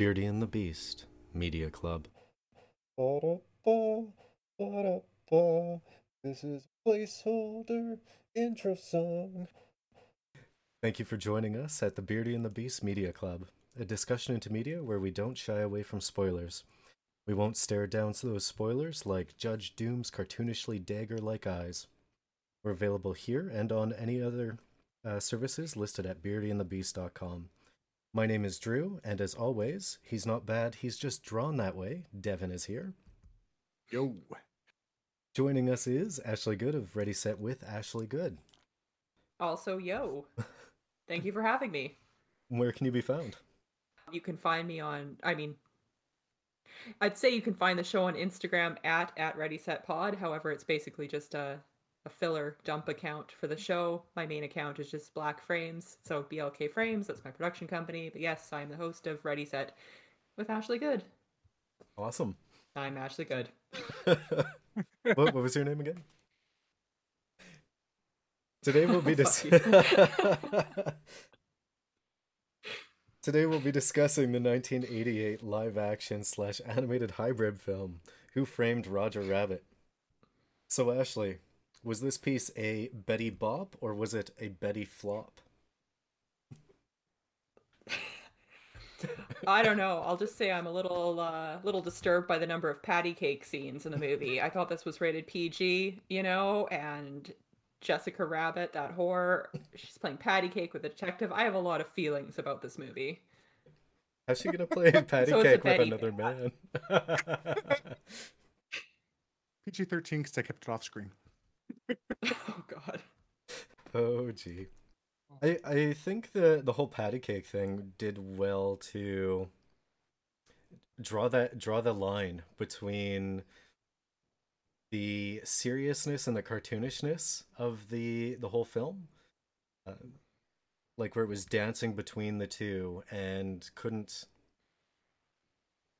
Beardy and the Beast Media Club. This is placeholder intro song. Thank you for joining us at the Beardy and the Beast Media Club, a discussion into media where we don't shy away from spoilers. We won't stare down to those spoilers like Judge Doom's cartoonishly dagger like eyes. We're available here and on any other uh, services listed at beardyandthebeast.com. My name is Drew, and as always, he's not bad, he's just drawn that way. Devin is here. Yo. Joining us is Ashley Good of Ready Set with Ashley Good. Also, yo. Thank you for having me. Where can you be found? You can find me on, I mean, I'd say you can find the show on Instagram at at Ready Set Pod. However, it's basically just a, a filler dump account for the show. My main account is just Black Frames, so BLK Frames. That's my production company. But yes, I'm the host of Ready Set with Ashley Good. Awesome. I'm Ashley Good. what, what was your name again? Today we'll be dis- Today we'll be discussing the 1988 live action slash animated hybrid film Who Framed Roger Rabbit. So Ashley, was this piece a Betty Bop or was it a Betty Flop? I don't know. I'll just say I'm a little uh, little disturbed by the number of patty cake scenes in the movie. I thought this was rated PG, you know, and Jessica Rabbit, that whore, she's playing patty cake with a detective. I have a lot of feelings about this movie. How's she gonna play patty So it's a cake with Betty another man? PG 13 because I kept it off screen. Oh god. oh gee. I I think the the whole patty cake thing did well to draw that draw the line between the seriousness and the cartoonishness of the the whole film. Uh, like where it was dancing between the two and couldn't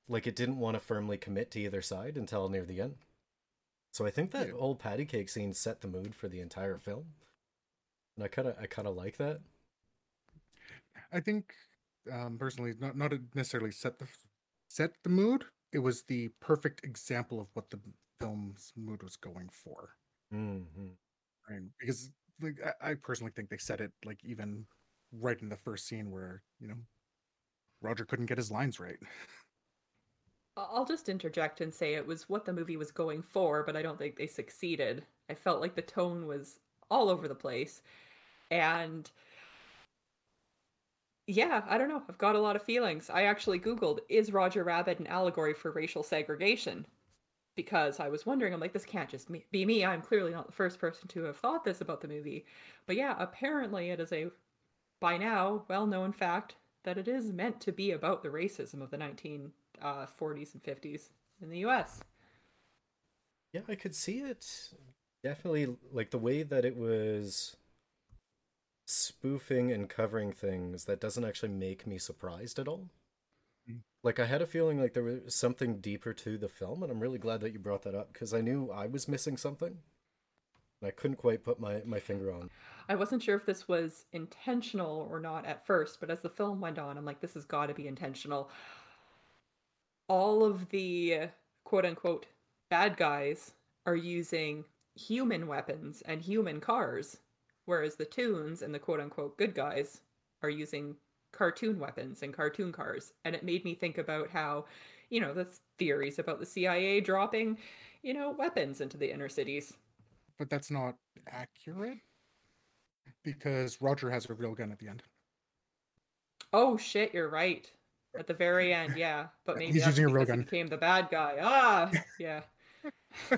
like it didn't want to firmly commit to either side until near the end. So I think that Yeah. old patty cake scene set the mood for the entire film. And I kind of I kind of like that. I think, um, personally, not not necessarily set the set the mood. It was the perfect example of what the film's mood was going for. Mhm. Right? Because like I, I personally think they set it like even right in the first scene where you know Roger couldn't get his lines right. I'll just interject and say it was what the movie was going for, but I don't think they succeeded. I felt like the tone was all over the place. And yeah, I don't know. I've got a lot of feelings. I actually Googled, is Roger Rabbit an allegory for racial segregation? Because I was wondering, I'm like, this can't just be me. I'm clearly not the first person to have thought this about the movie. But yeah, apparently it is a, by now, well known fact that it is meant to be about the racism of the 1940s and 50s in the US. Yeah, I could see it. Definitely, like the way that it was spoofing and covering things that doesn't actually make me surprised at all. Mm. Like I had a feeling like there was something deeper to the film, and I'm really glad that you brought that up because I knew I was missing something. And I couldn't quite put my, my finger on. I wasn't sure if this was intentional or not at first, but as the film went on, I'm like, this has got to be intentional. All of the quote unquote bad guys are using human weapons and human cars, whereas the toons and the quote unquote good guys are using cartoon weapons and cartoon cars. And it made me think about how, you know, the theories about the CIA dropping, you know, weapons into the inner cities. But that's not accurate because Roger has a real gun at the end. Oh shit, you're right. At the very end, yeah. But maybe He's using a real because he gun. became the bad guy. Ah, yeah. I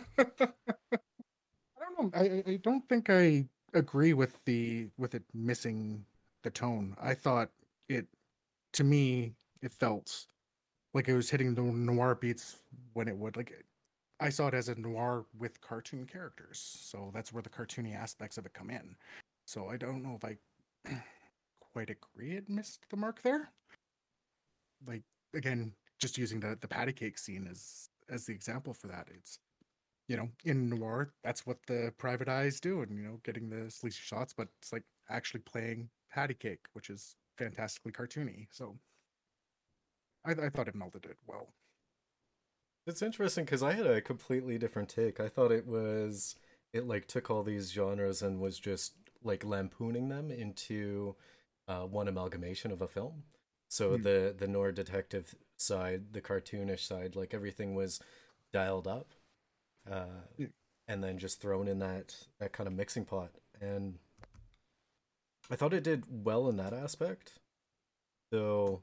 don't know. I, I- I don't think I agree with the with it missing the tone. I thought it, to me, it felt like it was hitting the noir beats when it would. Like I saw it as a noir with cartoon characters, so that's where the cartoony aspects of it come in. So I don't know if I quite agree it missed the mark there. Like again, just using the the patty cake scene as as the example for that, it's you know, in noir, that's what the private eyes do, and you know, getting the sleazy shots, but it's like actually playing patty cake, which is fantastically cartoony. So I, I thought it melded it well. It's interesting because I had a completely different take. I thought it was it like took all these genres and was just like lampooning them into uh, one amalgamation of a film. So Hmm. the the noir detective side, the cartoonish side, like everything was dialed up, uh, Yeah. and then just thrown in that that kind of mixing pot. And I thought it did well in that aspect, though.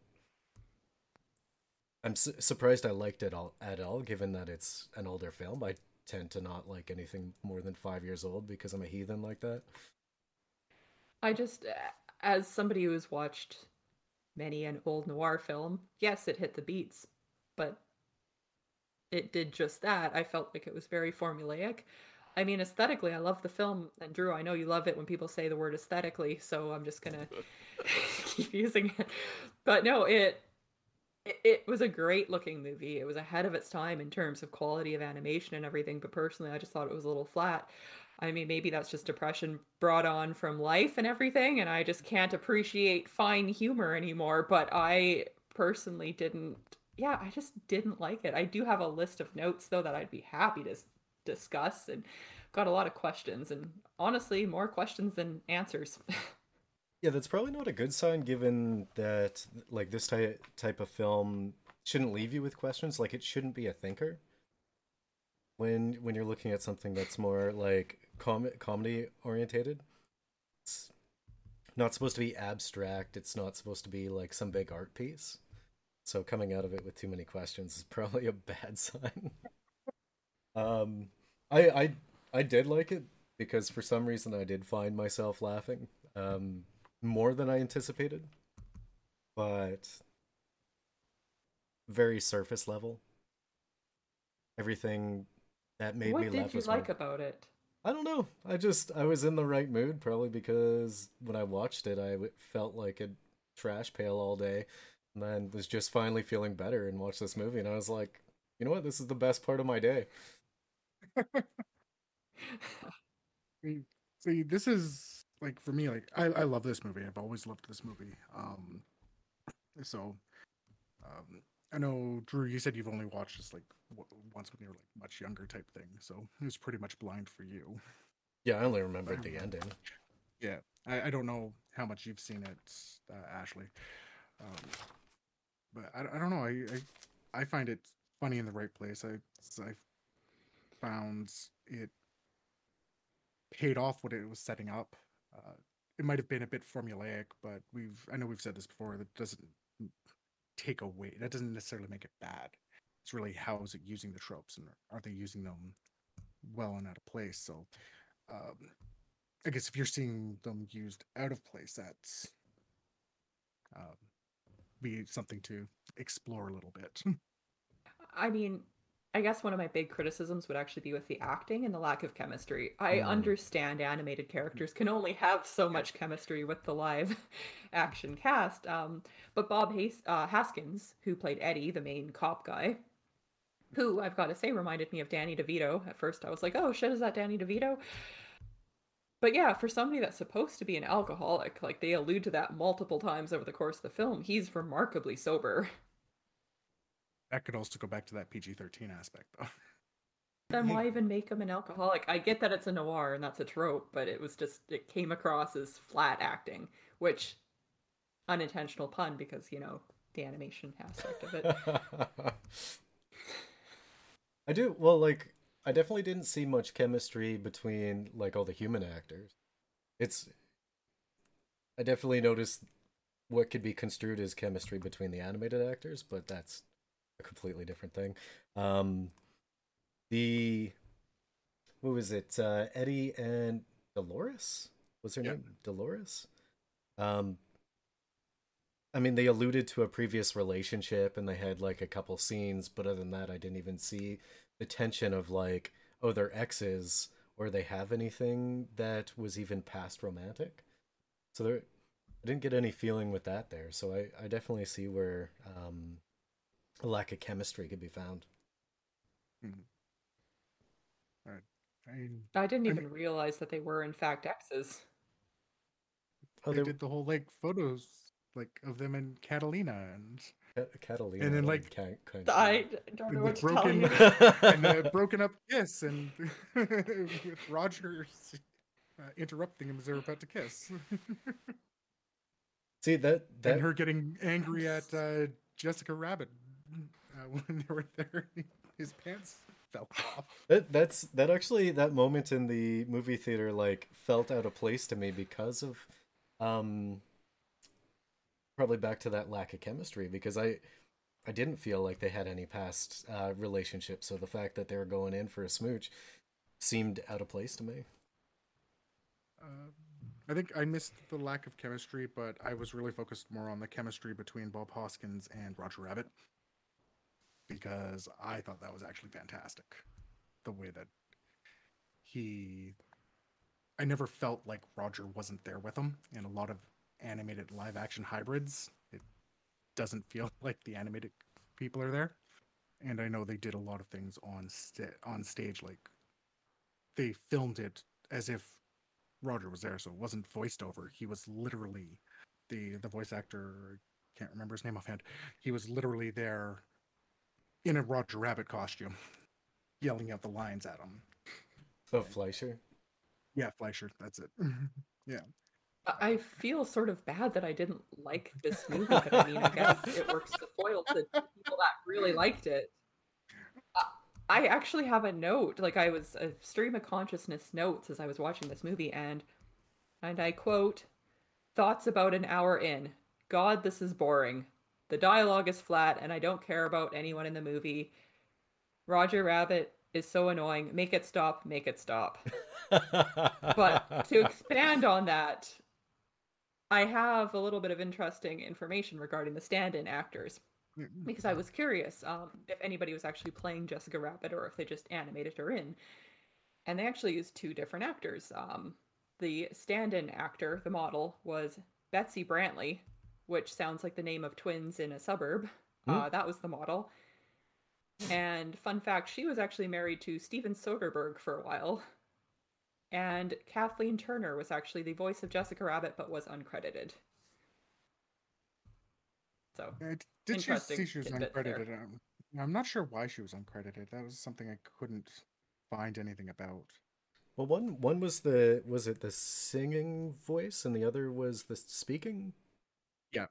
I'm su- surprised I liked it all at all, given that it's an older film. I tend to not like anything more than five years old because I'm a heathen like that. I just, as somebody who has watched many an old noir film, yes, it hit the beats, but it did just that. I felt like it was very formulaic. I mean, aesthetically, I love the film, and Drew, I know you love it when people say the word aesthetically, so I'm just gonna keep using it. But no, it, it it was a great looking movie. It was ahead of its time in terms of quality of animation and everything. But personally, I just thought it was a little flat. I mean, maybe that's just depression brought on from life and everything, and I just can't appreciate fine humor anymore. But I personally didn't. Yeah, I just didn't like it. I do have a list of notes though that I'd be happy to discuss, and got a lot of questions, and honestly, more questions than answers. Yeah, that's probably not a good sign, given that like this type type of film shouldn't leave you with questions. Like it shouldn't be a thinker. When when you're looking at something that's more like com- comedy orientated, it's not supposed to be abstract. It's not supposed to be like some big art piece. So coming out of it with too many questions is probably a bad sign. um, I I I did like it because for some reason I did find myself laughing. Um, more than I anticipated, but very surface level. Everything that made what me laugh. What did you like more- about it? I don't know. I just I was in the right mood probably because when I watched it, I felt like a trash pail all day, and then was just finally feeling better and watched this movie, and I was like, you know what, this is the best part of my day. See, this is like for me, like I, I love this movie. I've always loved this movie. Um, so, um, I know Drew, you said you've only watched this like w- once when you were like much younger type thing. So it was pretty much blind for you. Yeah, I only remembered the ending. Yeah, I, I don't know how much you've seen it, uh, Ashley. Um, but I, I don't know. I, I I find it funny in the right place. I I found it paid off what it was setting up. Uh, it might have been a bit formulaic, but we've I know we've said this before. That doesn't take away. That doesn't necessarily make it bad. It's really how is it using the tropes and are they using them well and out of place? So. Um, I guess if you're seeing them used out of place, that's um, be something to explore a little bit. I mean, I guess one of my big criticisms would actually be with the acting and the lack of chemistry. I Mm. understand animated characters can only have so much chemistry with the live action cast, um, but Bob Has- uh, Hoskins, who played Eddie, the main cop guy, who I've got to say reminded me of Danny DeVito. At first, I was like, "Oh shit, is that Danny DeVito?" But yeah, for somebody that's supposed to be an alcoholic, like they allude to that multiple times over the course of the film, he's remarkably sober. That could also go back to that PG-13 aspect, though. Then why even make him an alcoholic? I get that it's a noir and that's a trope, but it was just it came across as flat acting, which unintentional pun because you know the animation aspect of it. I do well like I definitely didn't see much chemistry between like all the human actors. It's I definitely noticed what could be construed as chemistry between the animated actors, but that's a completely different thing. Um the what was it? Uh Eddie and Dolores? Was her name Dolores? Um I mean, they alluded to a previous relationship and they had like a couple scenes, but other than that, I didn't even see the tension of like, oh, they're exes or they have anything that was even past romantic. So there, I didn't get any feeling with that there. So I, I definitely see where um, a lack of chemistry could be found. I mean, I didn't I even realize that they were in fact exes. Oh, they they did the whole like photos like of them and Catalina and Catalina. And then, would like, ca- kind I don't know The what to tell broken- you. and the broken up kiss, and with Roger uh, interrupting him as they're about to kiss, See that that and her getting angry at uh, Jessica Rabbit uh, when they were there. His pants fell off. That that's that actually that moment in the movie theater like felt out of place to me because of um probably back to that lack of chemistry because I I didn't feel like they had any past uh relationships so the fact that they were going in for a smooch seemed out of place to me. Uh, I think I missed the lack of chemistry, but I was really focused more on the chemistry between Bob Hoskins and Roger Rabbit because I thought that was actually fantastic. The way that he, I never felt like Roger wasn't there with him. In a lot of animated live action hybrids, it doesn't feel like the animated people are there. And I know they did a lot of things on sta- on stage, like they filmed it as if Roger was there, so it wasn't voiced over. He was literally the the voice actor. Can't remember his name offhand. He was literally there in a Roger Rabbit costume, yelling out the lines at him. Oh Fleischer. Yeah, Fleischer. That's it. yeah. I feel sort of bad that I didn't like this movie, but I mean, I guess it works the foil to people that really liked it. Uh, I actually have a note, like I was a stream of consciousness notes as I was watching this movie, and and I quote, "Thoughts about an hour in. God, this is boring. The dialogue is flat, and I don't care about anyone in the movie. Roger Rabbit is so annoying. Make it stop. Make it stop." but to expand on that, I have a little bit of interesting information regarding the stand-in actors because I was curious um, if anybody was actually playing Jessica Rabbit or if they just animated her in. And they actually used two different actors. Um, the stand-in actor, the model, was Betsy Brantley, which sounds like the name of twins in a suburb. Hmm. Uh, that was the model. And fun fact, she was actually married to Steven Soderbergh for a while. And Kathleen Turner was actually the voice of Jessica Rabbit, but was uncredited. So I d- did she see she was tidbit there. uncredited? Um, I'm not sure why she was uncredited. That was something I couldn't find anything about. well one one was the was it the singing voice and the other was the speaking? Yeah.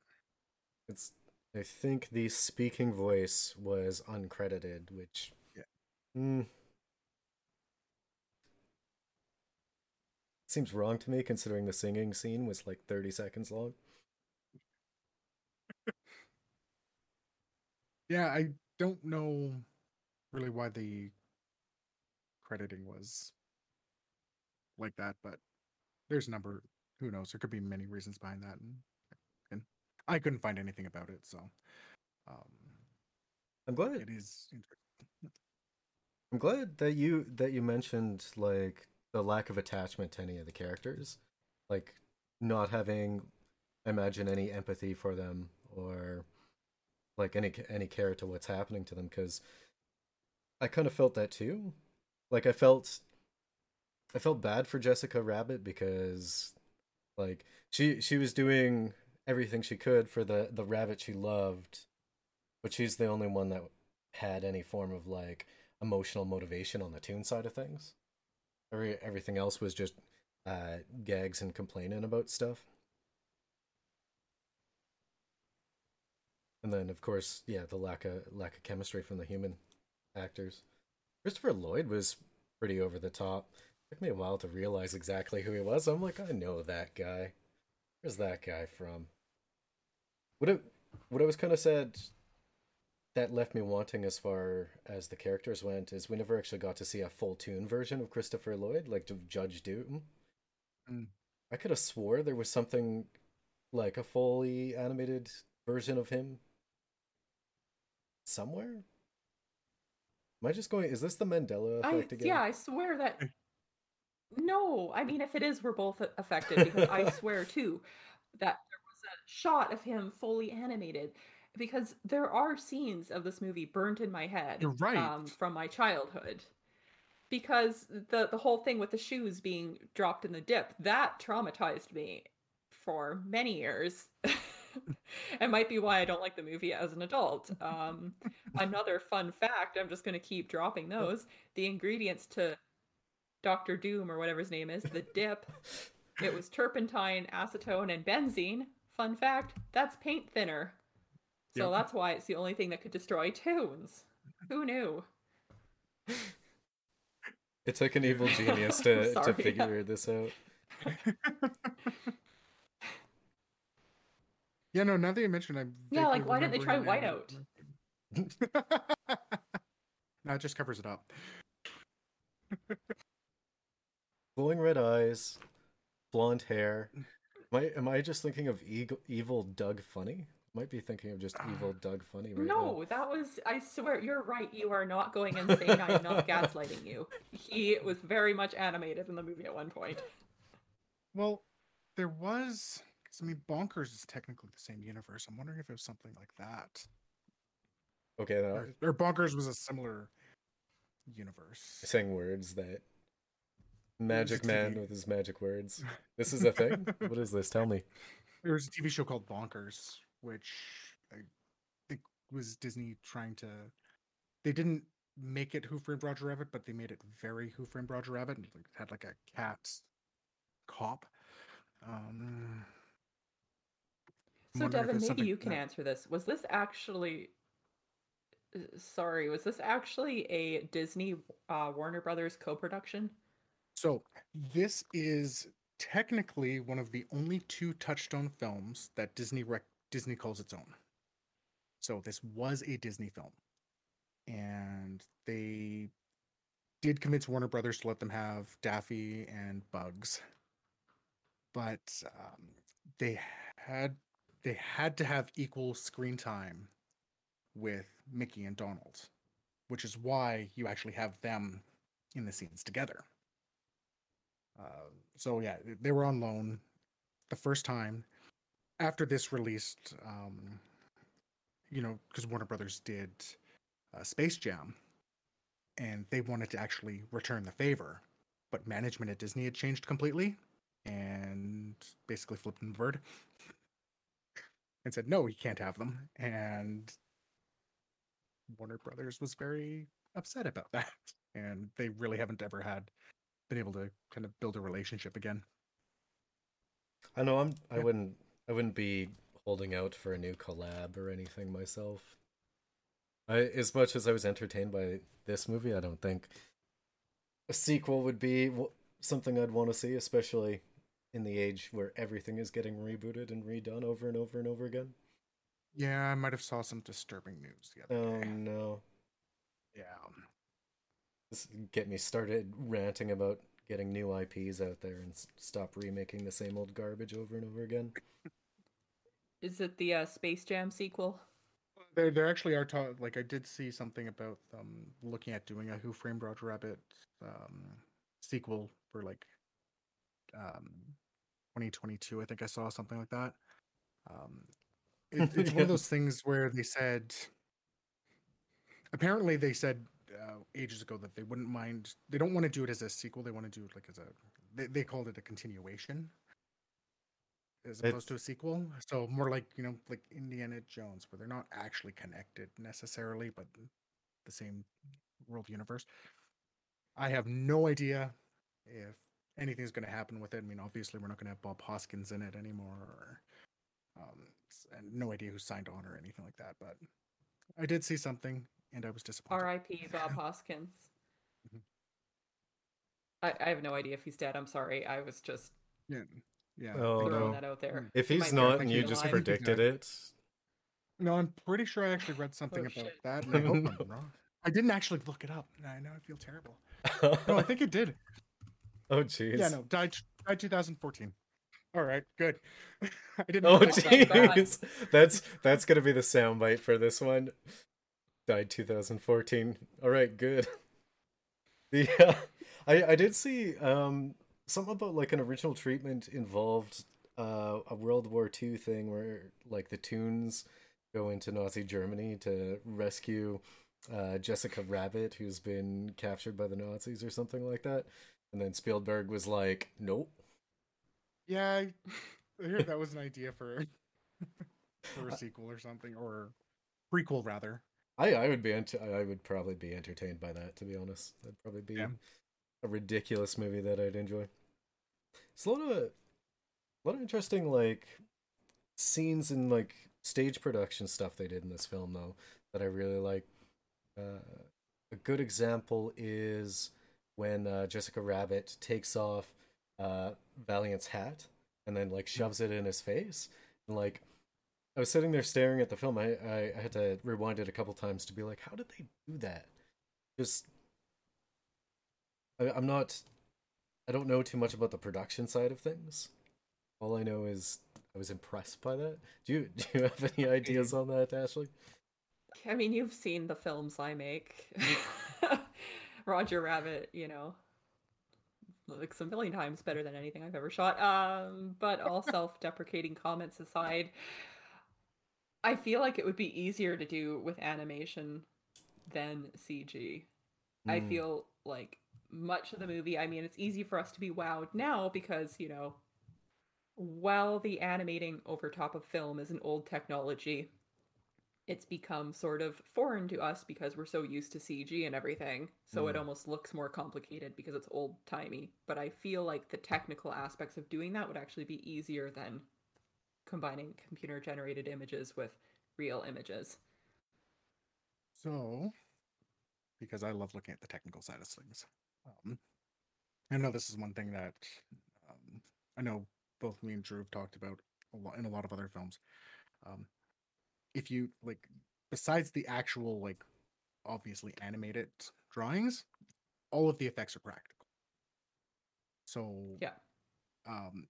It's I think the speaking voice was uncredited, which Yeah. Hmm. Seems wrong to me considering the singing scene was like 30 seconds long. Yeah, I don't know really why the crediting was like that, but there's a number. Who knows? There could be many reasons behind that, and I couldn't find anything about it. So um, I'm glad it is. I'm glad that you that you mentioned like the lack of attachment to any of the characters, like not having, I imagine, any empathy for them or like any any care to what's happening to them. Because I kind of felt that too. Like I felt, I felt bad for Jessica Rabbit because, like she she was doing everything she could for the the rabbit she loved, but she's the only one that had any form of like emotional motivation on the tune side of things. Every everything else was just uh, gags and complaining about stuff. And then, of course, yeah, the lack of lack of chemistry from the human actors. Christopher Lloyd was pretty over the top. took me a while to realize exactly who he was. I'm like, I know that guy. Where's that guy from? What it, what I was kind of sad that left me wanting as far as the characters went is we never actually got to see a full tune version of Christopher Lloyd, like of Judge Doom. Mm. I could have swore there was something like a fully animated version of him somewhere. Am I just going? Is this the Mandela I effect again? yeah, I swear that. No, I mean if it is, we're both affected because I swear too that there was a shot of him fully animated because there are scenes of this movie burnt in my head. Right. Um, from my childhood. Because the the whole thing with the shoes being dropped in the dip that traumatized me for many years. it might be why I don't like the movie as an adult. Um, another fun fact, I'm just going to keep dropping those. The ingredients to Doctor Doom or whatever his name is, the dip, it was turpentine, acetone, and benzene. Fun fact, that's paint thinner. So Yep. that's why it's the only thing that could destroy tunes. Who knew? It took an evil genius to, to Sorry. figure this out. yeah, no. Now that you mentioned, I'm Yeah, like, why didn't they try remembering whiteout? no, it just covers it up. Glowing red eyes, blonde hair. Am I, am I just thinking of eagle, evil Doug Funnie? Might be thinking of just evil ah. Doug Funnie right No, that was, I swear, you're right. You are not going insane. I'm not gaslighting you. He was very much animated in the movie at one point. Well, there was, I mean, Bonkers is technically the same universe. I'm wondering if it was something like that. Okay, now or, or Bonkers was a similar universe. saying words that magic man TV. with his magic words. This is a thing. what is this? Tell me. There was a TV show called Bonkers, which I think was Disney trying to. They didn't make it Who Framed Roger Rabbit, but they made it very Who Framed Roger Rabbit. and, It had like a cat cop. Um, So, Devin, maybe something you can that- answer this. Was this actually. uh, Sorry, was this actually a Disney uh, Warner Brothers co production? So this is technically one of the only two Touchstone films that Disney rec- Disney calls its own. So this was a Disney film, and they did convince Warner Brothers to let them have Daffy and Bugs, but um, they had they had to have equal screen time with Mickey and Donald, which is why you actually have them in the scenes together. Uh, so yeah, they were on loan the first time. After this released, um, you know, because Warner Brothers did uh, Space Jam, and they wanted to actually return the favor, but management at Disney had changed completely, and basically flipped the bird and said, "No, you can't have them." And Warner Brothers was very upset about that, and they really haven't ever had been able to kind of build a relationship again. I know I'm. I Yeah. wouldn't. I wouldn't be holding out for a new collab or anything myself. I, as much as I was entertained by this movie, I don't think a sequel would be something I'd want to see, especially in the age where everything is getting rebooted and redone over and over and over again. Yeah, I might have saw some disturbing news the other Oh day. no! Yeah. Um, This get me started ranting about getting new IPs out there and stop remaking the same old garbage over and over again. Is it the uh, Space Jam sequel? There, there actually are ta- like I did see something about um looking at doing a Who Framed Roger Rabbit um sequel for like um 2022. I think I saw something like that. Um, it, it's one of those things where they said. Apparently, they said uh, ages ago that they wouldn't mind. They don't want to do it as a sequel. They want to do it like as a. They, they called it a continuation, as It's- opposed to a sequel. So more like you know, like Indiana Jones, where they're not actually connected necessarily, but the same world universe. I have no idea if anything's going to happen with it. I mean, obviously, we're not going to have Bob Hoskins in it anymore, or um, and no idea who signed on or anything like that. But I did see something, and I was disappointed. R.I.P. Bob Hoskins. Mhm. I, I have no idea if he's dead. I'm sorry. I was just Yeah, yeah. Oh, throwing no. that out there. If he's might not and be you just alive. predicted it, No, I'm pretty sure I actually read something Oh, about shit. that, and I hope No. I'm wrong. I didn't actually look it up. and I know I feel terrible. No, I think it did. oh jeez. Yeah, no, died died 2014. All right, good. I didn't. Oh predict that. jeez. That's that's gonna be the soundbite for this one. Died 2014. All right, good. Yeah, I I did see um something about like an original treatment involved uh a World War II thing where like the Toons go into Nazi Germany to rescue uh Jessica Rabbit who's been captured by the Nazis or something like that. And then Spielberg was like, "Nope." Yeah, I I heard that was an idea for for a sequel or something or prequel rather. I I would be ent- I would probably be entertained by that. To be honest, that'd probably be Yeah. a ridiculous movie that I'd enjoy. It's a lot of a lot of interesting like scenes and like stage production stuff they did in this film though that I really like. Uh, a good example is when uh, Jessica Rabbit takes off uh, Valiant's hat and then like shoves it in his face and like I was sitting there staring at the film. I, I, had to rewind it a couple times to be like, how did they do that? Just, I, I'm not, I don't know too much about the production side of things. All I know is I was impressed by that. Do you do you have any ideas on that, Ashley? I mean, you've seen the films I make. Roger Rabbit, you know, looks a million times better than anything I've ever shot. Um, but all self-deprecating comments aside, I feel like it would be easier to do with animation than CG. I Hmm. feel like much of the movie, I mean, it's easy for us to be wowed now because, you know, while the animating over top of film is an old technology, it's become sort of foreign to us because we're so used to CG and everything. So it Mm. almost looks more complicated because it's old timey. But I feel like the technical aspects of doing that would actually be easier than combining computer generated images with real images. So, because I love looking at the technical side of things, um, I know this is one thing that um, I know both me and Drew have talked about a lot in a lot of other films. Um, if you like, besides the actual like obviously animated drawings, all of the effects are practical. So Yeah. um,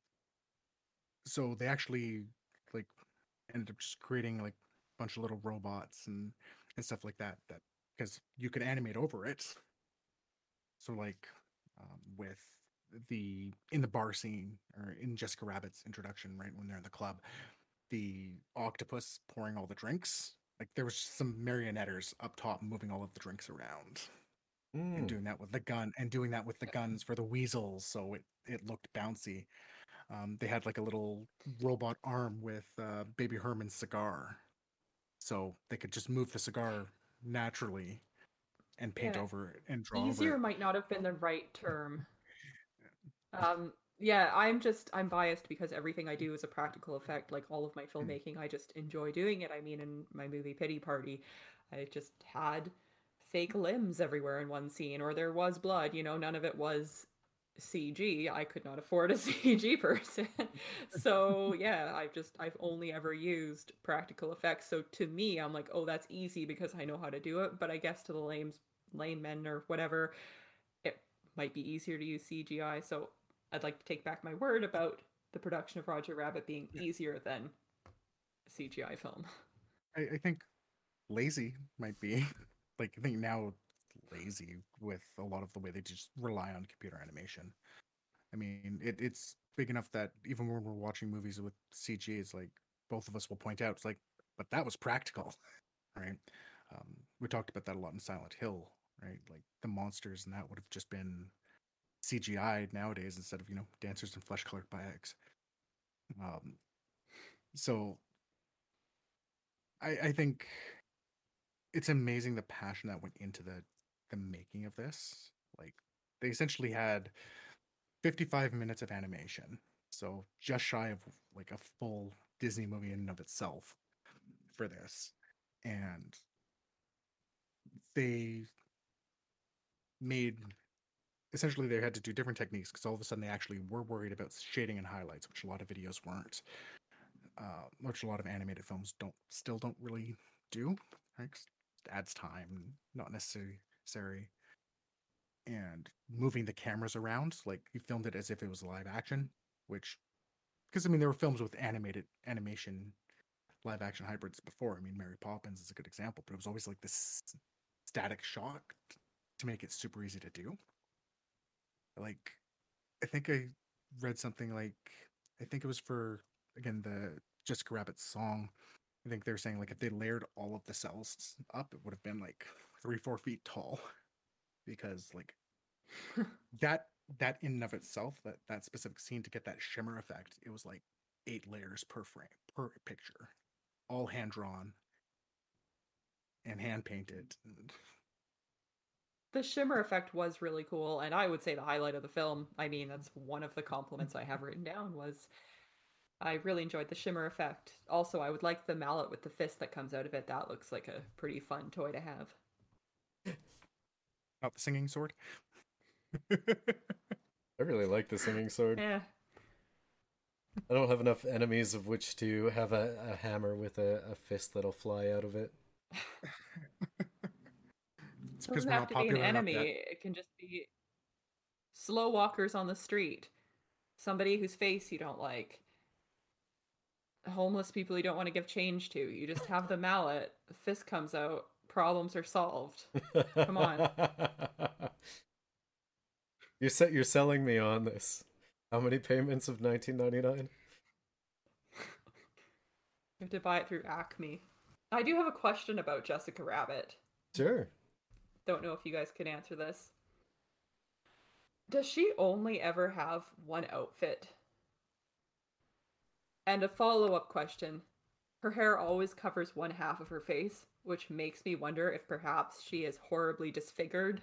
so they actually like ended up just creating like a bunch of little robots and and stuff like that that because you can animate over it. So like um, with the in the bar scene or in jessica rabbit's introduction right when they're in the club the octopus pouring all the drinks like there was some marionetters up top moving all of the drinks around and Mm. doing that with the gun and doing that with the guns for the weasels so it it looked bouncy um, they had like a little robot arm with uh, baby herman's cigar so they could just move the cigar naturally and paint Yeah. over it and draw Easier it. might not have been the right term. Um, yeah, I'm just I'm biased because everything I do is a practical effect. Like all of my filmmaking, I just enjoy doing it. I mean, in my movie Pity Party, I just had fake limbs everywhere in one scene, or there was blood. You know, none of it was CG. I could not afford a CG person. so yeah, I've just I've only ever used practical effects. So to me, I'm like, oh, that's easy because I know how to do it. But I guess to the lame laymen or whatever, it might be easier to use CGI. So I'd like to take back my word about the production of Roger Rabbit being Yeah. easier than a CGI film. I, I think lazy might be like I think now lazy with a lot of the way they just rely on computer animation. I mean, it, it's big enough that even when we're watching movies with CG, it's like both of us will point out, it's like, but that was practical, right? Um, we talked about that a lot in Silent Hill, right? Like the monsters and that would have just been CGI nowadays instead of you know dancers and flesh colored bags. Um, so I, I think it's amazing the passion that went into the the making of this. Like they essentially had 55 minutes of animation, so just shy of like a full Disney movie in and of itself for this, and they made essentially they had to do different techniques because all of a sudden they actually were worried about shading and highlights, which a lot of videos weren't uh, which a lot of animated films don't still don't really do. Right? adds time, not necessarily necessary. And moving the cameras around, like you filmed it as if it was live action, which because I mean there were films with animated animation live action hybrids before. I mean Mary Poppins is a good example, but it was always like this static shot to make it super easy to do. Like I think I read something like I think it was for again the Jessica Rabbit song. I think they're saying like if they layered all of the cells up, it would have been like three, four feet tall. Because like that that in and of itself, that that specific scene to get that shimmer effect, it was like eight layers per frame per picture. all hand drawn and hand painted. The shimmer effect was really cool, and I would say the highlight of the film. I mean, that's one of the compliments I have written down was I really enjoyed the shimmer effect. Also, I would like the mallet with the fist that comes out of it. That looks like a pretty fun toy to have. Not the singing sword. I really like the singing sword. Yeah. I don't have enough enemies of which to have a, a hammer with a, a fist that'll fly out of it. It's It because doesn't we're not to be an enemy. It can just be slow walkers on the street. Somebody whose face you don't like. Homeless people you don't want to give change to. You just have the mallet, the fist comes out, problems are solved. Come on. You're se- you're selling me on this. How many payments of 1999? You have to buy it through Acme. I do have a question about Jessica Rabbit. Sure. Don't know if you guys can answer this. Does she only ever have one outfit? And a follow up question. Her hair always covers one half of her face, which makes me wonder if perhaps she is horribly disfigured.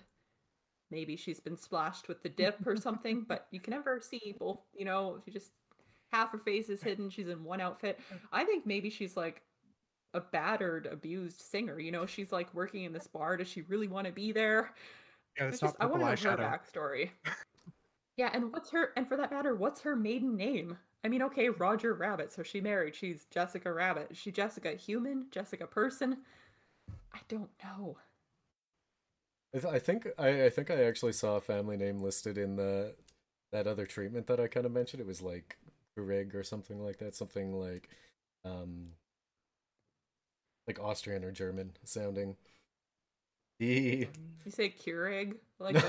Maybe she's been splashed with the dip or something, but you can never see both, you know, she just half her face is hidden, she's in one outfit. I think maybe she's like a battered, abused singer. You know, she's like working in this bar. Does she really want to be there? Yeah, It's just, I want to know her backstory. yeah, and what's her and for that matter, what's her maiden name? I mean, okay, Roger Rabbit, so she married. She's Jessica Rabbit. Is she Jessica human? Jessica person? I don't know. I, th- I think I, I think I actually saw a family name listed in the that other treatment that I kind of mentioned. It was like Rig or something like that. Something like um like Austrian or German sounding. The You say Keurig? Like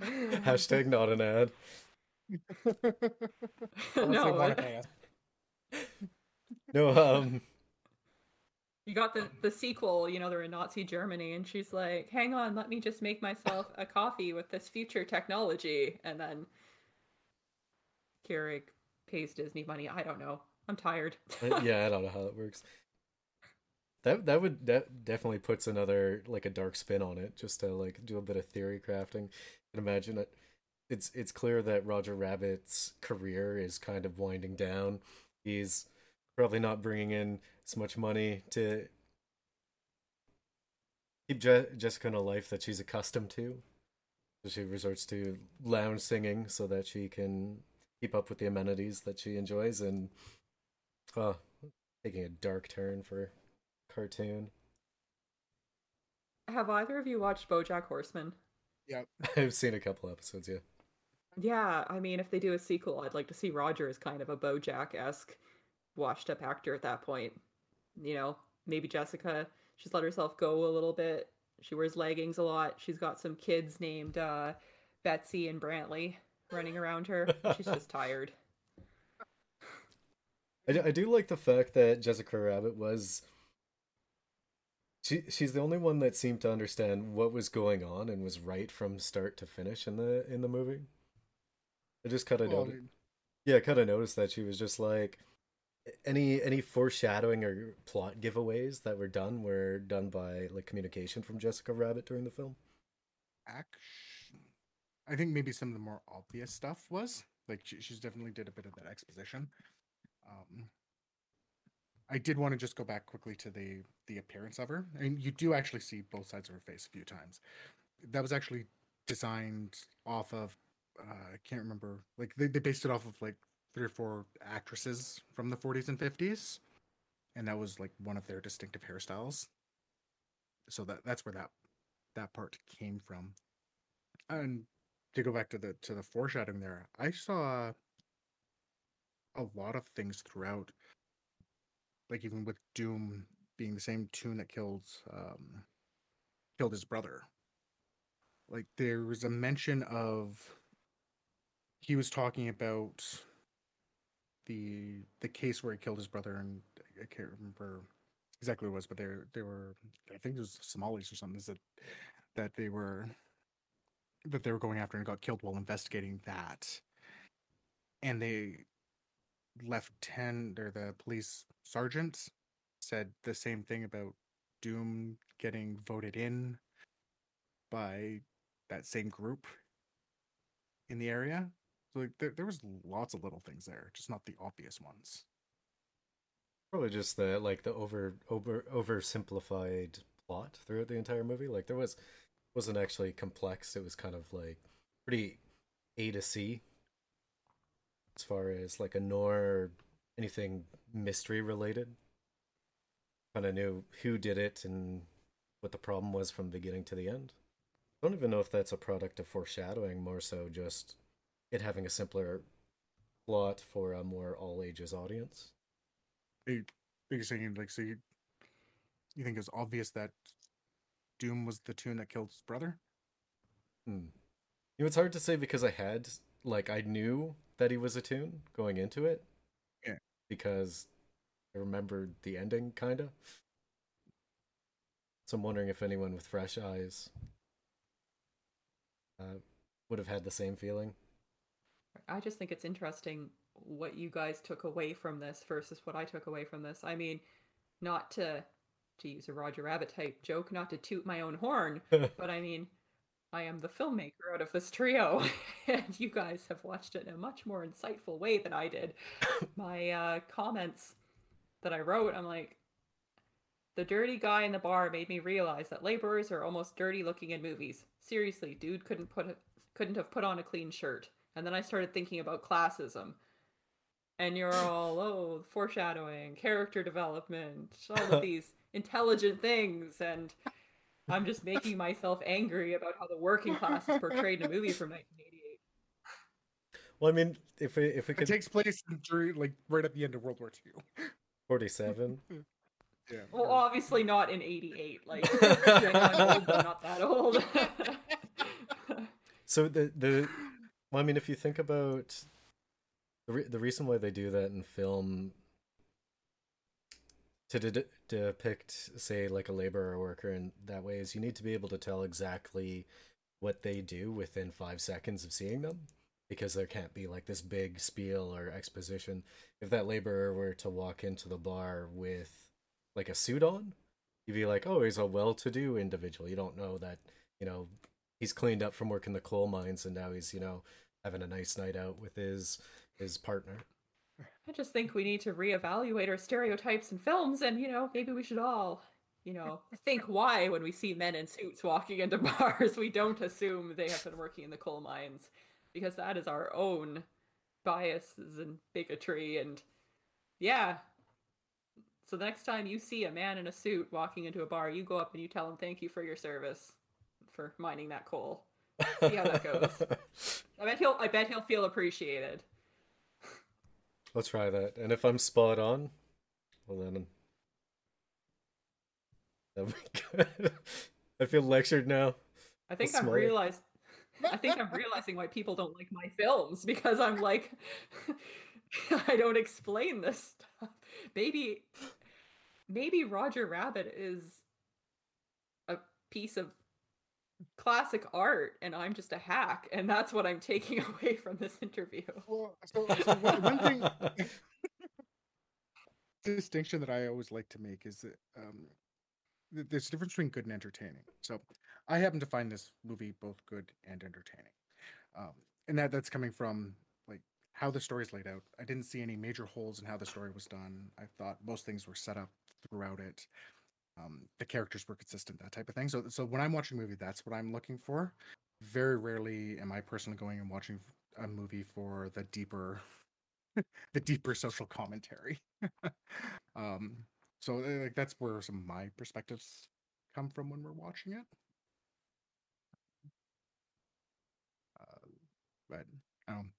hashtag not an ad. Unless they no, wanna like- pay us. No, um you got the the sequel. You know, they're in Nazi Germany, and she's like, "Hang on, let me just make myself a coffee with this future technology," and then Keurig pays Disney money. I don't know. I'm tired. Uh, yeah, I don't know how that works. That that would that definitely puts another like a dark spin on it, just to like do a bit of theory crafting. And imagine it. It's it's clear that Roger Rabbit's career is kind of winding down. He's probably not bringing in as much money to keep Je- Jessica in a life that she's accustomed to. So she resorts to lounge singing so that she can keep up with the amenities that she enjoys and Oh, taking a dark turn for cartoon. Have either of you watched BoJack Horseman? Yeah, I've seen a couple episodes, yeah. Yeah, I mean, if they do a sequel, I'd like to see Roger as kind of a BoJack esque, washed up actor at that point. You know, maybe Jessica, she's let herself go a little bit. She wears leggings a lot. She's got some kids named uh, Betsy and Brantley running around her. She's just tired. I do, I do like the fact that Jessica Rabbit was she she's the only one that seemed to understand what was going on and was right from start to finish in the in the movie. I just kind of Well, noticed. Yeah, kind of noticed that she was just like any any foreshadowing or plot giveaways that were done were done by like communication from Jessica Rabbit during the film. action. I think maybe some of the more obvious stuff was like she, she's definitely did a bit of that exposition. Um, I did want to just go back quickly to the the appearance of her. I mean, you do actually see both sides of her face a few times. That was actually designed off of uh, I can't remember. Like they, they based it off of like three or four actresses from the 40s and 50s, and that was like one of their distinctive hairstyles. So that that's where that that part came from. And to go back to the to the foreshadowing there, I saw a lot of things throughout. Like even with Doom being the same tune that killed um killed his brother. Like there was a mention of he was talking about the the case where he killed his brother and I can't remember exactly what it was, but they they were I think it was Somalis or something that that they were that they were going after and got killed while investigating that. And they left lieutenant or the police sergeant said the same thing about Doom getting voted in by that same group in the area. So like there, there was lots of little things there, just not the obvious ones. Probably just the like the over over oversimplified plot throughout the entire movie. Like there was wasn't actually complex. It was kind of like pretty A to C as far as like a noir anything mystery related. Kind of knew who did it and what the problem was from beginning to the end. I don't even know if that's a product of foreshadowing, more so just it having a simpler plot for a more all ages audience. Are you, are you saying like so you you think it's obvious that Doom was the toon that killed his brother? Hmm. You know, it's hard to say because I had like I knew that he was a toon going into it. Yeah. Because I remembered the ending kinda. So I'm wondering if anyone with fresh eyes uh, would have had the same feeling. I just think it's interesting what you guys took away from this versus what I took away from this. I mean, not to to use a Roger Rabbit type joke, not to toot my own horn, but I mean, I am the filmmaker out of this trio, and you guys have watched it in a much more insightful way than I did. My uh, comments that I wrote, I'm like, the dirty guy in the bar made me realize that laborers are almost dirty looking in movies. Seriously, dude couldn't put a, couldn't have put on a clean shirt. And then I started thinking about classism. And you're all, oh, foreshadowing, character development, all of these intelligent things and I'm just making myself angry about how the working class is portrayed in a movie from 1988. Well, I mean, if we if we It takes place during like right at the end of World War II. 47. Yeah. Well, obviously not in 88. Like, I'm old, but not that old. So the the well, I mean, if you think about the re- the reason why they do that in film to de- depict, say, like a laborer worker in that way, is you need to be able to tell exactly what they do within five seconds of seeing them, because there can't be like this big spiel or exposition. If that laborer were to walk into the bar with like a suit on, you'd be like, oh, he's a well-to-do individual. You don't know that, you know, he's cleaned up from working the coal mines and now he's, you know, having a nice night out with his his partner. I just think we need to reevaluate our stereotypes in films, and you know, maybe we should all, you know, think why when we see men in suits walking into bars, we don't assume they have been working in the coal mines, because that is our own biases and bigotry, and yeah. So the next time you see a man in a suit walking into a bar, you go up and you tell him thank you for your service for mining that coal. See how that goes. I bet he'll I bet he'll feel appreciated. I'll try that. And if I'm spot on, well then that'll be good. I feel lectured now. I think I'm realized I think I'm realizing why people don't like my films because I'm like I don't explain this stuff. Maybe maybe Roger Rabbit is a piece of classic art and I'm just a hack and that's what I'm taking away from this interview. Well, so, so one, one thing distinction that I always like to make is that um, there's a difference between good and entertaining. So I happen to find this movie both good and entertaining, um, and that that's coming from like how the story's laid out. I didn't see any major holes in how the story was done. I thought most things were set up throughout it. Um, the characters were consistent, that type of thing. So, so when I'm watching a movie, that's what I'm looking for. Very rarely am I personally going and watching a movie for the deeper the deeper social commentary. um, so uh, like that's where some of my perspectives come from when we're watching it. Uh, but um,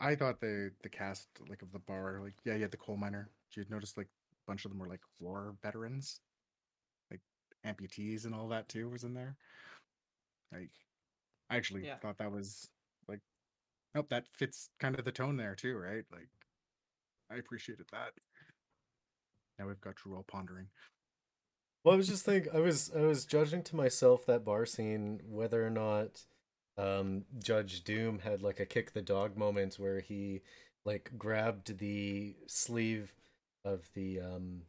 I thought the the cast like of the bar, like yeah, you had the coal miner. You'd notice like a bunch of them were like war veterans, amputees and all that too was in there. Like, I actually Yeah. thought that was like Nope, that fits kind of the tone there too, right? Like, I appreciated that. Now we've got Drew all pondering. Well, I was just think I was I was judging to myself that bar scene whether or not um Judge Doom had like a kick the dog moment where he like grabbed the sleeve of the um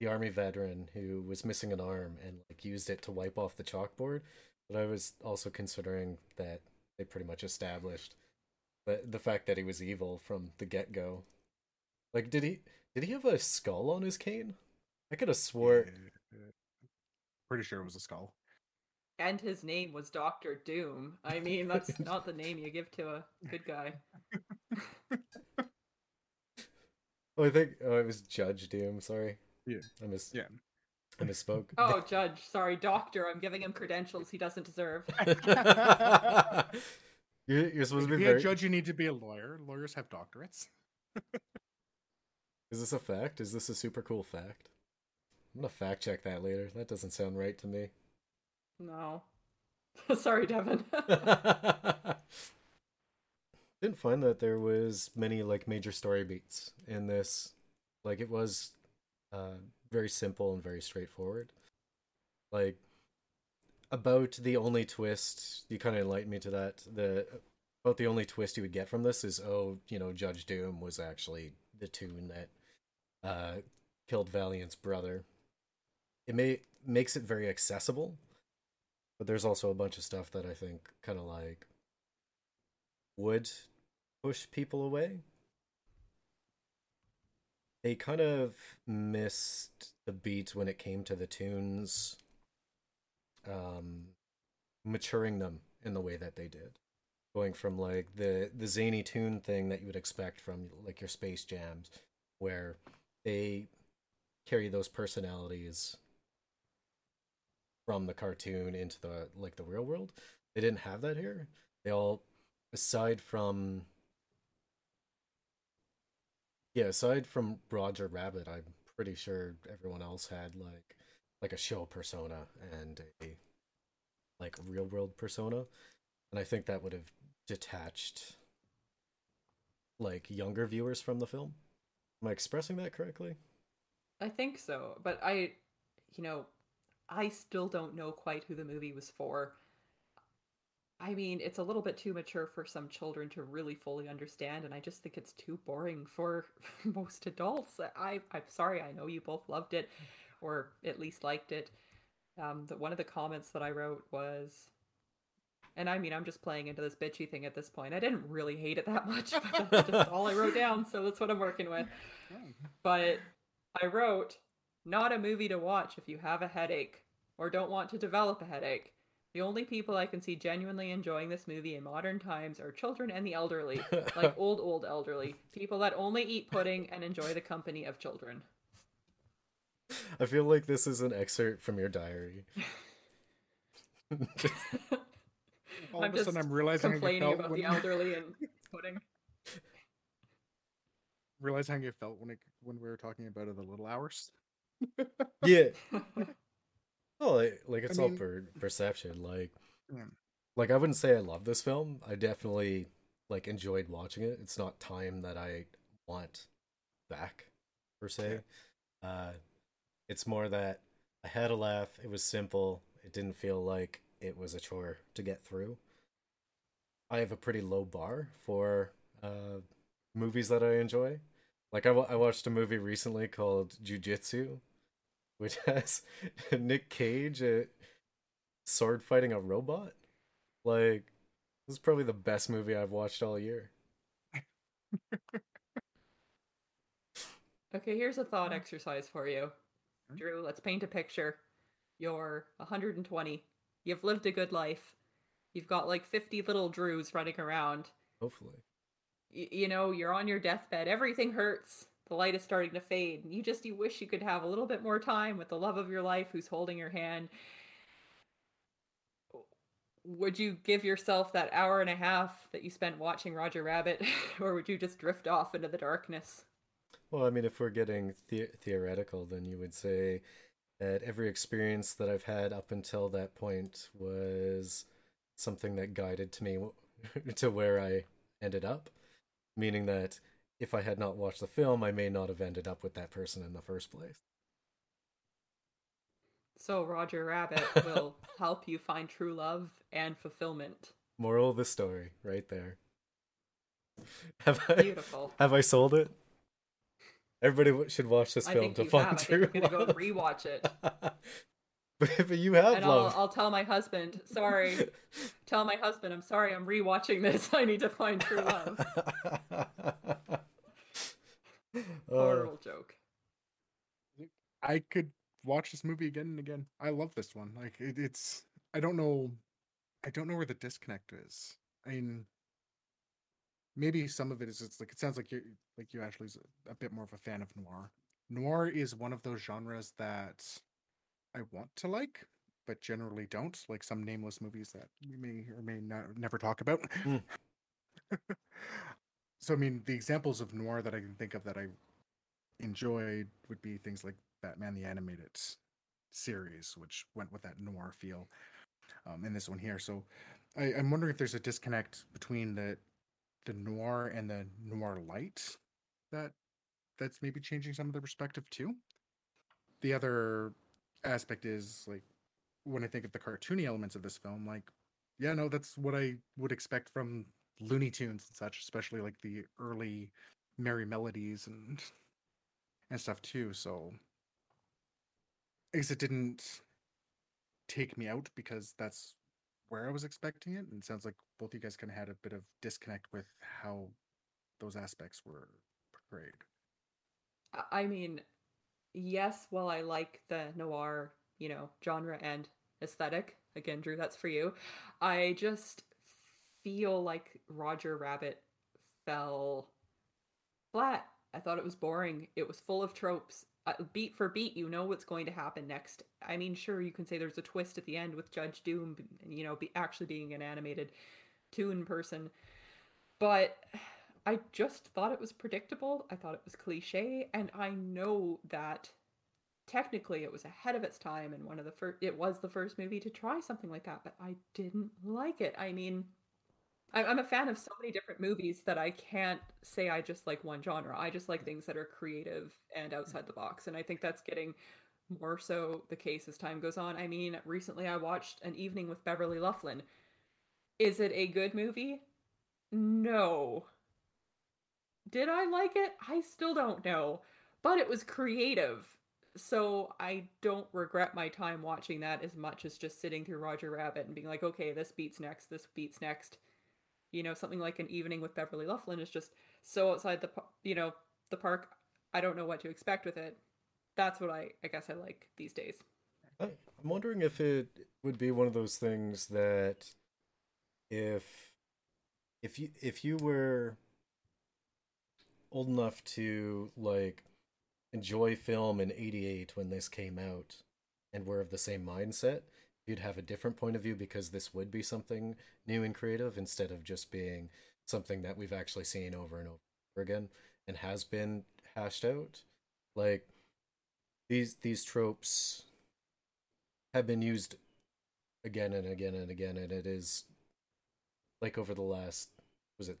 the army veteran who was missing an arm and like used it to wipe off the chalkboard. But I was also considering that they pretty much established but the fact that he was evil from the get go. Like did he did he have a skull on his cane? I could have swore Pretty sure it was a skull. And his name was Doctor Doom. I mean, that's not the name you give to a good guy. Oh, I think oh, it was Judge Doom. Sorry. Yeah. I miss. Yeah. I misspoke. Oh, Judge, sorry, Doctor. I'm giving him credentials he doesn't deserve. you're, you're supposed To to be be very. a judge, you need to be a lawyer. Lawyers have doctorates. Is this a fact? Is this a super cool fact? I'm gonna fact check that later. That doesn't sound right to me. No. sorry, Devin. Didn't find that there was many like major story beats in this. Like it was uh, very simple and very straightforward. Like about the only twist you kind of enlightened me to that. The about the only twist you would get from this is oh you know Judge Doom was actually the toon that uh, killed Valiant's brother. It may makes it very accessible, but there's also a bunch of stuff that I think kind of like would push people away. They kind of missed the beat when it came to the toons, um, maturing them in the way that they did, going from like the the zany toon thing that you would expect from like your Space Jams, where they carry those personalities from the cartoon into the like the real world. They didn't have that here. They all aside from yeah, aside from Roger Rabbit, I'm pretty sure everyone else had like like a show persona and a like real world persona. And I think that would have detached like younger viewers from the film. Am I expressing that correctly? I think so, but I, you know, I still don't know quite who the movie was for. I mean, it's a little bit too mature for some children to really fully understand, and I just think it's too boring for most adults. I, I'm sorry, I know you both loved it, or at least liked it. Um, that one of the comments that I wrote was, and I mean, I'm just playing into this bitchy thing at this point. I didn't really hate it that much, but that's just all I wrote down, so that's what I'm working with. But I wrote, not a movie to watch if you have a headache or don't want to develop a headache. The only people I can see genuinely enjoying this movie in modern times are children and the elderly, like old, old elderly. People that only eat pudding and enjoy the company of children. I feel like this is an excerpt from your diary. All I'm of a sudden, I'm realizing how you Complaining felt about when, the elderly and pudding. Realize how you felt when it, when we were talking about it, the little hours. yeah. Oh, like, like it's I all mean- per perception. Like, Yeah. like I wouldn't say I love this film. I definitely like enjoyed watching it. It's not time that I want back per se. Uh, it's more that I had a laugh. It was simple. It didn't feel like it was a chore to get through. I have a pretty low bar for uh, movies that I enjoy. Like I, I watched a movie recently called Jiu Jitsu, which has Nick Cage uh, sword fighting a robot. Like this is probably the best movie I've watched all year. Okay, here's a thought exercise for you. Hmm? Drew, let's paint a picture. You're 120. You've lived a good life. You've got like 50 little Drews running around. Hopefully. Y- you know, you're on your deathbed. Everything hurts. The light is starting to fade. and You just you wish you could have a little bit more time with the love of your life who's holding your hand. Would you give yourself that hour and a half that you spent watching Roger Rabbit or would you just drift off into the darkness? Well, I mean, if we're getting the- theoretical, then you would say that every experience that I've had up until that point was something that guided to me to where I ended up. Meaning that if I had not watched the film, I may not have ended up with that person in the first place. So Roger Rabbit will help you find true love and fulfillment. Moral of the story, right there. Have I Beautiful. have I sold it? Everybody should watch this I film to find have. I true think I'm gonna go love. rewatch it. but, but you have and I'll. I'll tell my husband, sorry. tell my husband, I'm sorry, I'm rewatching this. I need to find true love. Uh, Horrible joke. I could watch this movie again and again. I love this one. Like it, it's I don't know I don't know where the disconnect is. I mean maybe some of it is it's like it sounds like you like you actually is a, a bit more of a fan of noir. Noir is one of those genres that I want to like but generally don't, like some nameless movies that we may or may not never talk about. Mm. so I mean the examples of noir that I can think of that I enjoyed would be things like Batman the Animated series, which went with that noir feel um, in this one here. So I, I'm wondering if there's a disconnect between the the noir and the noir light that that's maybe changing some of the perspective too. The other aspect is like when I think of the cartoony elements of this film, like yeah, no, that's what I would expect from Looney Tunes and such, especially like the early Merrie Melodies and and stuff too. So I guess it didn't take me out because that's where I was expecting it. And it sounds like both you guys kind of had a bit of disconnect with how those aspects were portrayed. I- I mean, yes, while I like the noir, you know, genre and aesthetic, again, Drew, that's for you. I just feel like Roger Rabbit fell flat. I thought it was boring. It was full of tropes. Uh, beat for beat, you know what's going to happen next. I mean, sure, you can say there's a twist at the end with Judge Doom, you know, be, actually being an animated toon person, but I just thought it was predictable. I thought it was cliche, and I know that technically it was ahead of its time and one of the first it was the first movie to try something like that but i didn't like it i mean i'm a fan of so many different movies that i can't say i just like one genre. I just like things that are creative and outside the box and i think that's getting more so the case as time goes on. I mean recently i watched an evening with Beverly Luff Linn. Is it a good movie? No. Did i like it? I still don't know but it was creative so I don't regret my time watching that as much as just sitting through Roger Rabbit and being like, okay, this beats next, this beats next. You know, something like an evening with Beverly Luff Linn is just so outside the you know the park. I don't know what to expect with it. That's what I I guess I like these days. I'm wondering if it would be one of those things that if if you if you were old enough to like enjoy film in 88 when this came out and were of the same mindset you'd have a different point of view because this would be something new and creative instead of just being something that we've actually seen over and over again and has been hashed out. Like these these tropes have been used again and again and again and it is like over the last was it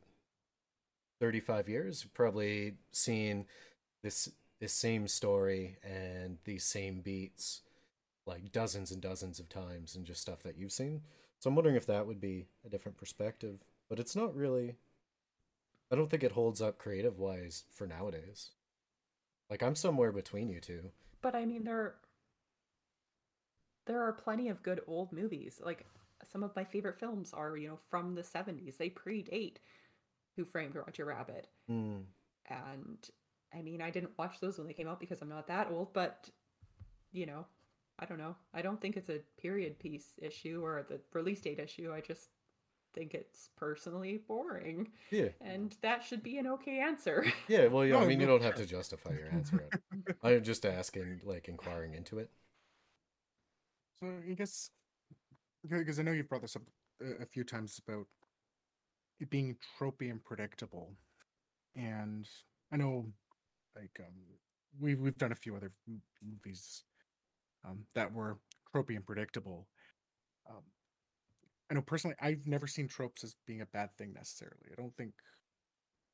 35 years probably seen this this same story and these same beats like dozens and dozens of times and just stuff that you've seen so i'm wondering if that would be a different perspective but it's not really i don't think it holds up creative wise for nowadays like i'm somewhere between you two But I mean there there are plenty of good old movies. Like some of my favorite films are, you know, from the 70s. They predate Who Framed Roger Rabbit. Hmm. And I mean, I didn't watch those when they came out because I'm not that old, but you know, I don't know. I don't think it's a period piece issue or the release date issue. I just think it's personally boring. yeah And that should be an okay answer. yeah well yeah i mean you don't have to justify your answer i'm just asking like inquiring into it So I guess because I know you've brought this up a, a few times about it being tropey and predictable, and I know like um, we've we've done a few other movies um, that were tropey and predictable. Um, I know personally, I've never seen tropes as being a bad thing necessarily. I don't think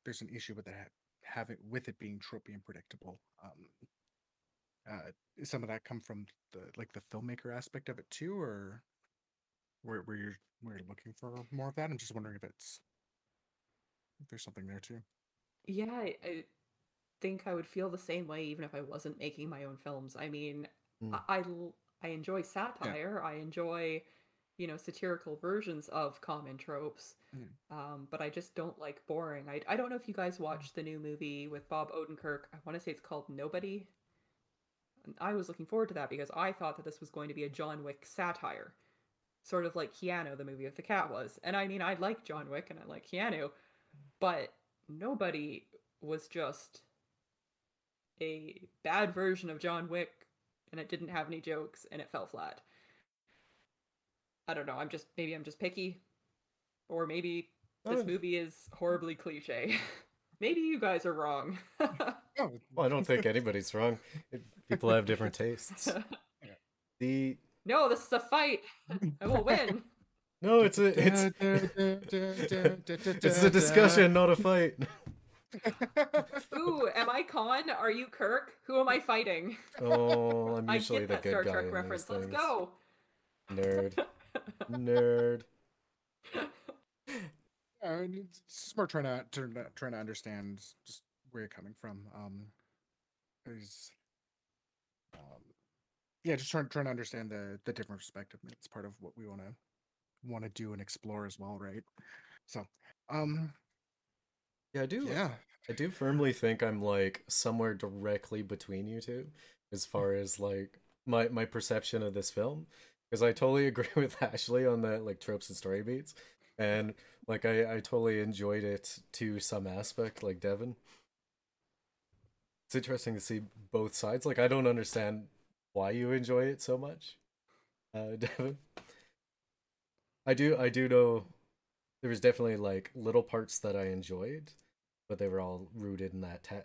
there's an issue with that having with it being tropey and predictable. Um, uh, some of that come from the like the filmmaker aspect of it too, or where where you're where you're looking for more of that? I'm just wondering if it's there's something there too. Yeah, I, I think I would feel the same way even if I wasn't making my own films. I mean, Hmm. I, I I enjoy satire. I enjoy, you know, satirical versions of common tropes. Mm. Um, but I just don't like boring. I I don't know if you guys watched the new movie with Bob Odenkirk. I want to say it's called Nobody. And I was looking forward to that because I thought that this was going to be a John Wick satire, sort of like Keanu, the movie with the cat was. And I mean, I like John Wick and I like Keanu, but Nobody was just a bad version of John Wick and it didn't have any jokes and it fell flat. I don't know, I'm just maybe I'm just picky or maybe this movie is horribly cliche. maybe you guys are wrong. Well, I don't think anybody's wrong. People have different tastes. The no, this is a fight. I will win. no, it's a it's it's a discussion, not a fight. Ooh, am I Khan? Are you Kirk? Who am I fighting? Oh, I'm I usually get the that good Star guy Trek in reference. these Let's things. go. Nerd, nerd. Yeah, and it's just more trying to, trying to trying to understand just where you're coming from. Um, is um, yeah, just trying trying to understand the the different perspective. It's part of what we want to want to do and explore as well, right? So, um, Yeah, I do. yeah, I do firmly think I'm like somewhere directly between you two, as far as like my my perception of this film, because I totally agree with Ashley on the like tropes and story beats, and like I I totally enjoyed it to some aspect, like Devin. It's interesting to see both sides. Like I don't understand why you enjoy it so much, uh, Devin. I do I do know there was definitely like little parts that I enjoyed, but they were all rooted in that te-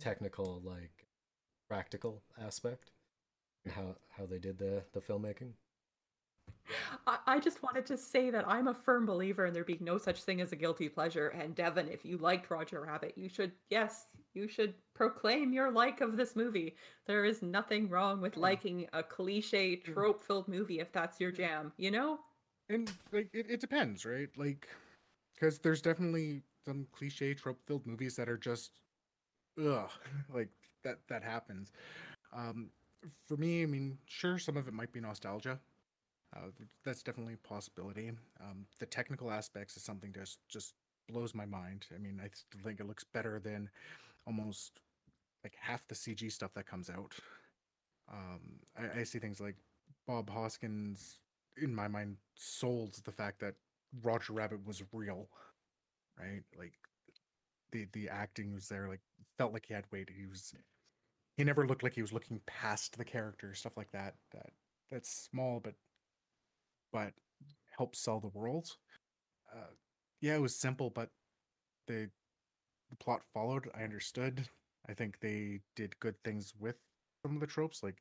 technical like practical aspect and how how they did the the filmmaking. I, I just wanted to say that I'm a firm believer in there being no such thing as a guilty pleasure. And Devin, if you liked Roger Rabbit, you should, yes, you should proclaim your like of this movie. There is nothing wrong with liking a cliche, trope filled movie if that's your jam, you know? and like it, it depends, right? Like, because there's definitely some cliche trope filled movies that are just, ugh, like that that happens. Um, for me, I mean, sure, some of it might be nostalgia. Uh, that's definitely a possibility. Um, the technical aspects is something just just blows my mind. I mean, I think it looks better than almost like half the CG stuff that comes out. Um, I, I see things like Bob Hoskins, in my mind, sold the fact that Roger Rabbit was real, right? Like the the acting was there, like felt like he had weight. He was he never looked like he was looking past the character, stuff like that. That that's small, but but helps sell the world. Uh, yeah, it was simple, but the the plot followed. I understood. I think they did good things with some of the tropes, like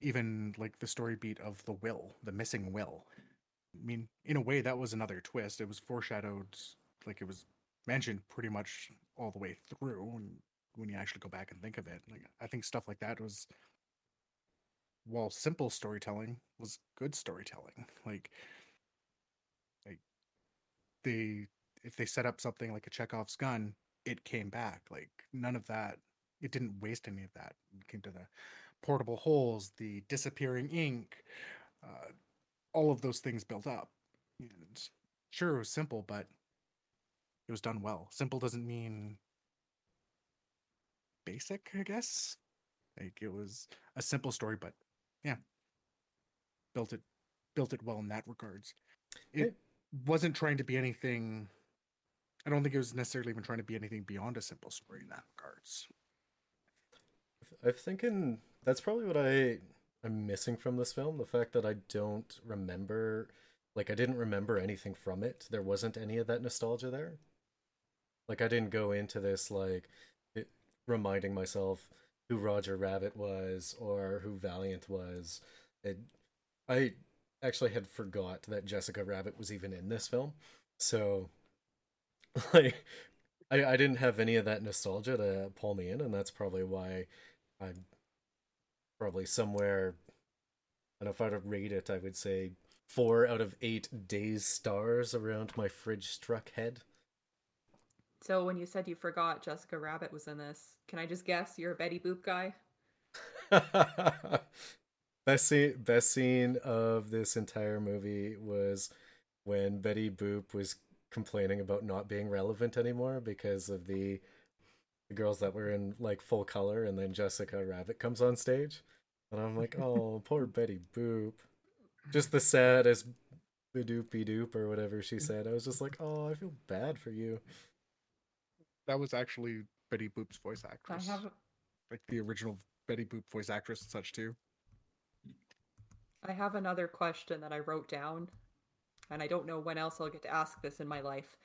even like the story beat of the will, the missing will. I mean, in a way, that was another twist. It was foreshadowed, like it was mentioned pretty much all the way through. When when you actually go back and think of it, like I think stuff like that was, while simple storytelling, was good storytelling. Like, like they if they set up something like a Chekhov's gun, it came back. Like none of that. It didn't waste any of that. It came to the portable holes, the disappearing ink, uh, all of those things built up. And sure, it was simple, but it was done well. Simple doesn't mean basic, I guess. Like it was a simple story, but yeah, built it built it well in that regards. It Hey. wasn't trying to be anything. I don't think it was necessarily even trying to be anything beyond a simple story in that regards. I'm thinking that's probably what I I'm missing from this film. The fact that I don't remember, like I didn't remember anything from it. There wasn't any of that nostalgia there. Like I didn't go into this like it, reminding myself who Roger Rabbit was or who Valiant was. It, I actually had forgot that Jessica Rabbit was even in this film. So, like, I I didn't have any of that nostalgia to pull me in, and that's probably why I'm probably somewhere. and if I were to rate it, I would say four out of eight days stars around my fridge struck head. So when you said you forgot Jessica Rabbit was in this, can I just guess you're a Betty Boop guy? best scene best scene of this entire movie was when Betty Boop was complaining about not being relevant anymore because of the the girls that were in like full color and then Jessica Rabbit comes on stage. And I'm like, oh poor Betty Boop. Just the saddest doopy doop or whatever she said. I was just like, oh, I feel bad for you. That was actually Betty Boop's voice I actress. have like the original Betty Boop voice actress and such too. I have another question that I wrote down, and I don't know when else I'll get to ask this in my life.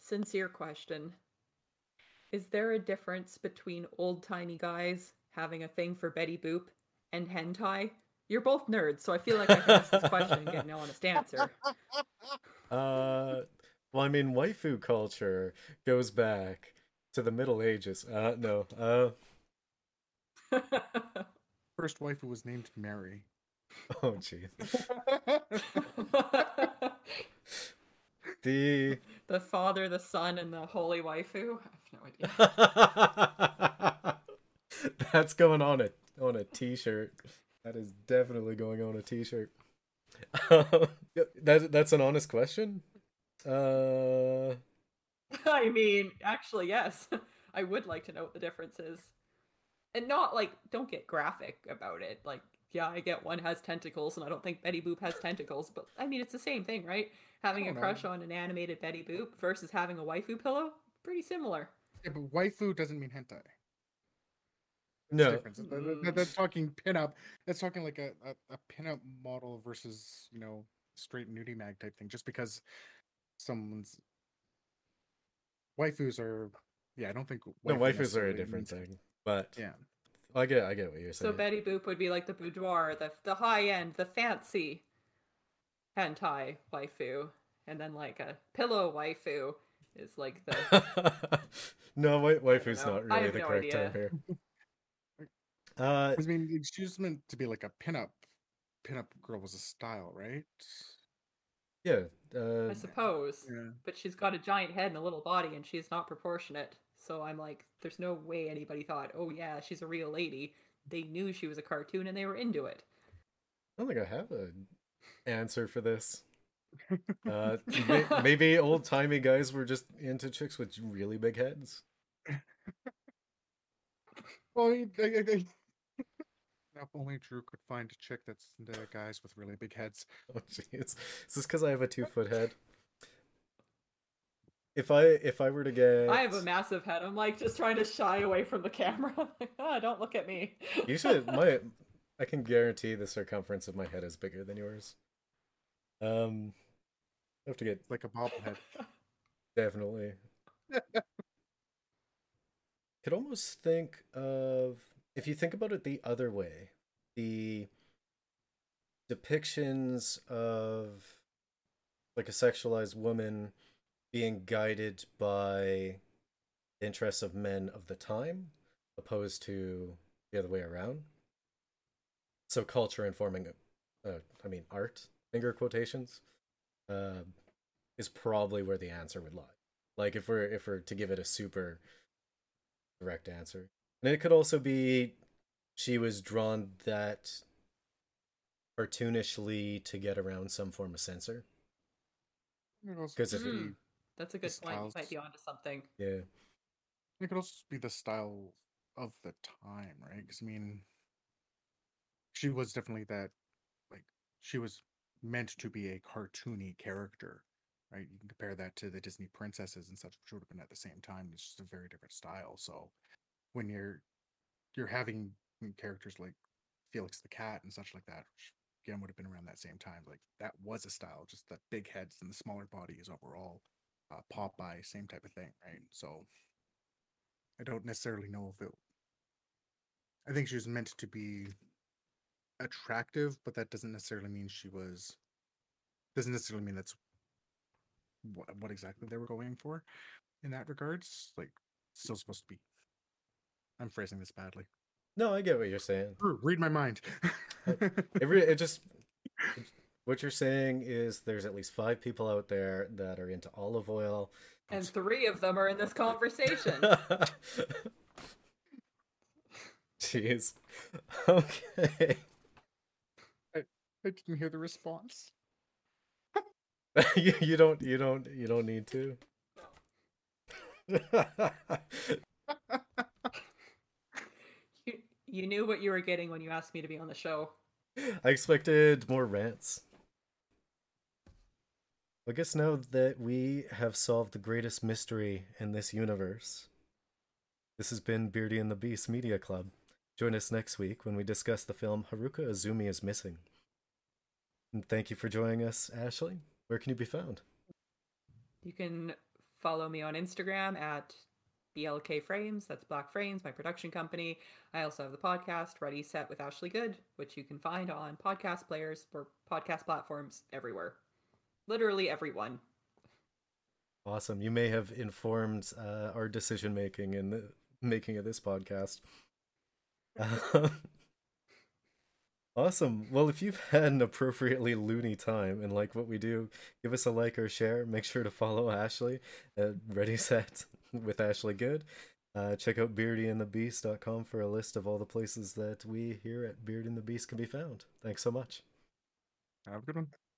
Sincere question. Is there a difference between old timey guys having a thing for Betty Boop and hentai? You're both nerds, so I feel like I can ask this question and get an honest answer. Uh, well, I mean, waifu culture goes back to the Middle Ages. Uh, no. Uh, First wife who was named Mary. oh, jeez. The the father, the son, and the holy waifu? I have no idea. that's going on a on a t-shirt. That is definitely going on a t-shirt. that that's an honest question. Uh, I mean, actually, yes. I would like to know what the difference is. And not like, don't get graphic about it. Like, yeah, I get one has tentacles, and I don't think Betty Boop has tentacles, but I mean, it's the same thing, right? Having a don't know. crush on an animated Betty Boop versus having a waifu pillow, pretty similar. Yeah, but waifu doesn't mean hentai. That's no, difference. That- that- that- That's talking pinup. That's talking like a, a, a pinup model versus, you know, straight nudie mag type thing. Just because someone's waifus are yeah, I don't think no, waifus are a different means- thing. But Yeah. I get I get what you're saying. So. Betty Boop would be like the boudoir, the the high end, the fancy hentai waifu, and then like a pillow waifu is like the no, wa- waifu's not really the no correct idea. term here. Uh, I mean, it's just meant to be like a pinup. Pinup girl was a style, right? Yeah. Uh, I suppose. Yeah. but she's got a giant head and a little body and she's not proportionate. So I'm like, there's no way anybody thought, oh yeah, she's a real lady. They knew she was a cartoon and they were into it. I don't think I have an answer for this. Uh, may- maybe old timey guys were just into chicks with really big heads. Well, I, I, I, I- if only Drew could find a chick that's into guys with really big heads. Oh jeez, is this because I have a two foot head? If I if I were to get, I have a massive head. I'm like just trying to shy away from the camera. like, ah, don't look at me. you should my I can guarantee the circumference of my head is bigger than yours. Um, I have to get like a bobblehead. definitely. Could almost think of if you think about it the other way, the depictions of like a sexualized woman being guided by the interests of men of the time opposed to the other way around. So culture informing, uh, I mean art, finger quotations, uh, is probably where the answer would lie. Like if we're if we're to give it a super direct answer, and it could also be she was drawn that cartoonishly to get around some form of censor. It could also 'Cause if be- Mm. That's a good point. Styles. might be onto something. Yeah. It could also be the style of the time, right? Because I mean, she was definitely that, like, she was meant to be a cartoony character, right? You can compare that to the Disney princesses and such, which would have been at the same time. It's just a very different style. So when you're you're having characters like Felix the Cat and such like that, which again would have been around that same time, like that was a style. Just the big heads and the smaller bodies overall, uh, Popeye, same type of thing, right? So. I don't necessarily know if it. I think she was meant to be attractive, but that doesn't necessarily mean she was. Doesn't necessarily mean that's what what exactly they were going for, in that regards. Like, still supposed to be. I'm phrasing this badly. No, I get what you're saying. Read my mind. It re- it just what you're saying is there's at least five people out there that are into olive oil And three of them are in this conversation. Jeez. Okay. I didn't hear the response. you, you don't you don't you don't need to. You, knew what you were getting when you asked me to be on the show. I expected more rants. I guess now that we have solved the greatest mystery in this universe, this has been Beardy and the Beast Media Club. Join us next week when we discuss the film Haruko Azumi is Missing. And thank you for joining us, Ashley. Where can you be found? You can follow me on Instagram at BLK Frames. That's Black Frames, my production company. I also have the podcast Ready Set with Ashley Good, which you can find on podcast players or podcast platforms everywhere. Literally everyone. Awesome. You may have informed uh, our decision making in the making of this podcast. awesome. Well, if you've had an appropriately loony time and like what we do, give us a like or share. Make sure to follow Ashley at Ready Set with Ashley Good. Uh, check out beardyandthebeast.com for a list of all the places that we here at Beard and the Beast can be found. Thanks so much. Have a good one.